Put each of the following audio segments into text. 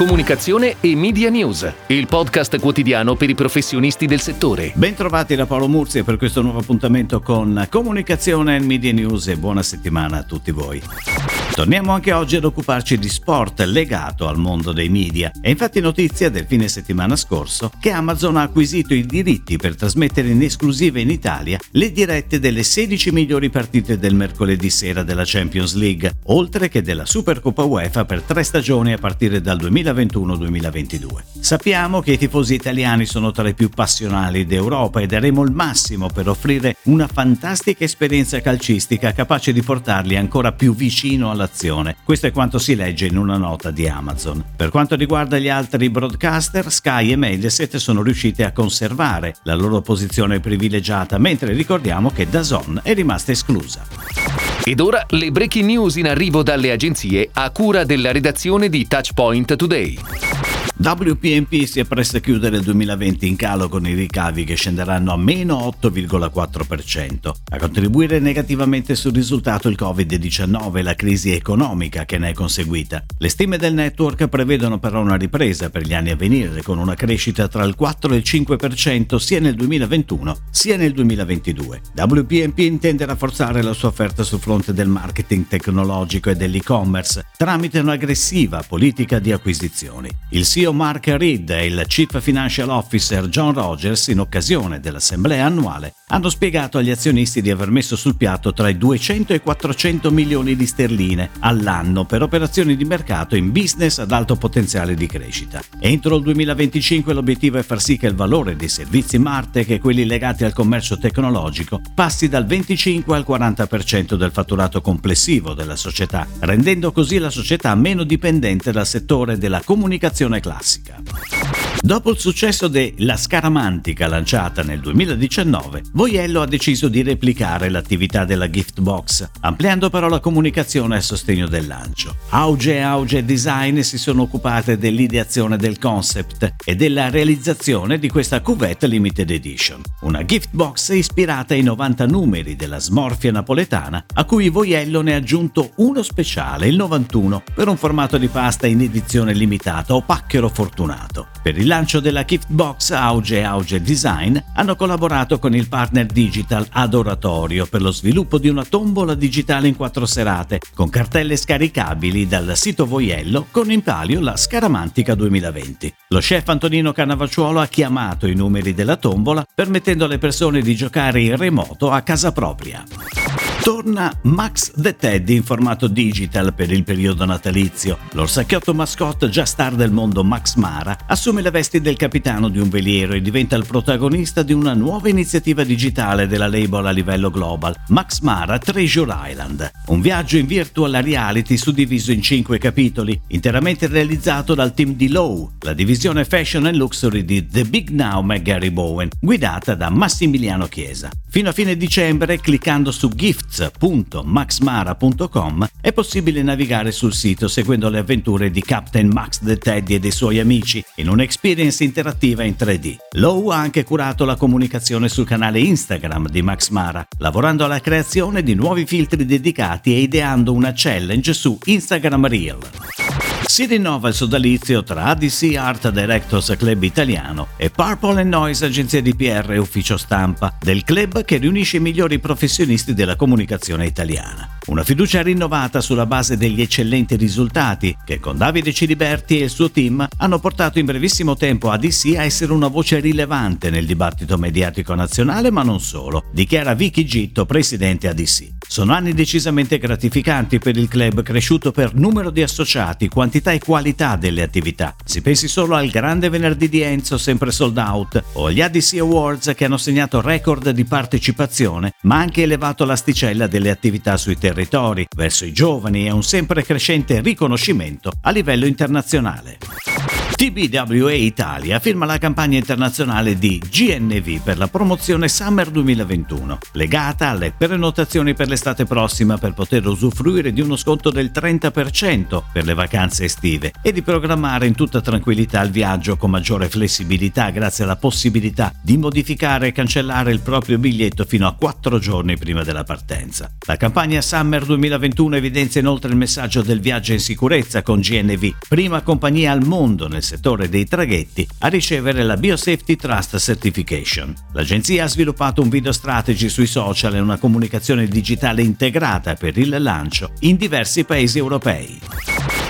comunicazione e media news, il podcast quotidiano per i professionisti del settore. Bentrovati da Paolo Murzi per questo nuovo appuntamento con comunicazione e media news e buona settimana a tutti voi. Torniamo anche oggi ad occuparci di sport legato al mondo dei media. È infatti notizia del fine settimana scorso che Amazon ha acquisito i diritti per trasmettere in esclusiva in Italia le dirette delle 16 migliori partite del mercoledì sera della Champions League, oltre che della Supercoppa UEFA per tre stagioni a partire dal 2021-2022. Sappiamo che i tifosi italiani sono tra i più passionali d'Europa e daremo il massimo per offrire una fantastica esperienza calcistica capace di portarli ancora più vicino alla popolazione. Questo è quanto si legge in una nota di Amazon. Per quanto riguarda gli altri broadcaster, Sky e Mediaset sono riusciti a conservare la loro posizione privilegiata, mentre ricordiamo che Dazon è rimasta esclusa. Ed ora le breaking news in arrivo dalle agenzie a cura della redazione di Touchpoint Today. WPMP si appresta a chiudere il 2020 in calo con i ricavi che scenderanno a meno 8,4%. A contribuire negativamente sul risultato il Covid-19 e la crisi economica che ne è conseguita. Le stime del network prevedono però una ripresa per gli anni a venire con una crescita tra il 4 e il 5% sia nel 2021 sia nel 2022. WPMP intende rafforzare la sua offerta sul fronte del marketing tecnologico e dell'e-commerce tramite un'aggressiva politica di acquisizioni. Il CEO CEO Mark Reed e il Chief Financial Officer John Rogers, in occasione dell'assemblea annuale, hanno spiegato agli azionisti di aver messo sul piatto tra i 200 e i 400 milioni di sterline all'anno per operazioni di mercato in business ad alto potenziale di crescita. Entro il 2025 l'obiettivo è far sì che il valore dei servizi Martech e quelli legati al commercio tecnologico passi dal 25 al 40% del fatturato complessivo della società, rendendo così la società meno dipendente dal settore della comunicazione classica classica. Dopo il successo de La Scaramantica lanciata nel 2019, Voiello ha deciso di replicare l'attività della gift box, ampliando però la comunicazione a sostegno del lancio. Auge e Auge Design si sono occupate dell'ideazione del concept e della realizzazione di questa cuvette limited edition, una gift box ispirata ai 90 numeri della smorfia napoletana, a cui Voiello ne ha aggiunto uno speciale, il 91, per un formato di pasta in edizione limitata o pacchero fortunato. Per il lancio della gift box Auge e Auge Design hanno collaborato con il partner digital Adoratorio per lo sviluppo di una tombola digitale in quattro serate con cartelle scaricabili dal sito Voiello con in palio la Scaramantica 2020. Lo chef Antonino Cannavacciuolo ha chiamato i numeri della tombola permettendo alle persone di giocare in remoto a casa propria. Torna Max the Teddy in formato digital per il periodo natalizio. L'orsacchiotto mascotte già star del mondo Max Mara assume le vesti del capitano di un veliero e diventa il protagonista di una nuova iniziativa digitale della label a livello global, Max Mara Treasure Island. Un viaggio in virtual reality suddiviso in cinque capitoli, interamente realizzato dal team di Low, la divisione fashion and luxury di The Big Now Gary Bowen, guidata da Massimiliano Chiesa. Fino a fine dicembre, cliccando su gifts.maxmara.com, è possibile navigare sul sito seguendo le avventure di Captain Max the Teddy e dei suoi amici in un'experience interattiva in 3D. Low ha anche curato la comunicazione sul canale Instagram di Max Mara, lavorando alla creazione di nuovi filtri dedicati e ideando una challenge su Instagram Reel. Si rinnova il sodalizio tra ADC Art Directors Club Italiano e Purple Noise Agenzia di PR Ufficio Stampa, del club che riunisce i migliori professionisti della comunicazione italiana. Una fiducia rinnovata sulla base degli eccellenti risultati che con Davide Ciliberti e il suo team hanno portato in brevissimo tempo ADC a essere una voce rilevante nel dibattito mediatico nazionale ma non solo, dichiara Vicky Gitto, presidente ADC. Sono anni decisamente gratificanti per il club cresciuto per numero di associati, quantità e qualità delle attività. Si pensi solo al grande venerdì di Enzo sempre sold out o agli ADC Awards che hanno segnato record di partecipazione ma anche elevato l'asticella delle attività sui territori verso i giovani e un sempre crescente riconoscimento a livello internazionale. TBWA Italia firma la campagna internazionale di GNV per la promozione Summer 2021, legata alle prenotazioni per l'estate prossima per poter usufruire di uno sconto del 30% per le vacanze estive e di programmare in tutta tranquillità il viaggio con maggiore flessibilità grazie alla possibilità di modificare e cancellare il proprio biglietto fino a 4 giorni prima della partenza. La campagna Summer 2021 evidenzia inoltre il messaggio del viaggio in sicurezza con GNV, prima compagnia al mondo nel settore dei traghetti a ricevere la Biosafety Trust Certification. L'agenzia ha sviluppato un video strategy sui social e una comunicazione digitale integrata per il lancio in diversi paesi europei.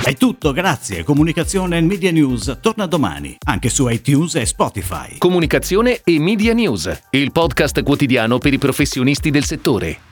È tutto, grazie. Comunicazione e Media News torna domani, anche su iTunes e Spotify. Comunicazione e Media News, il podcast quotidiano per i professionisti del settore.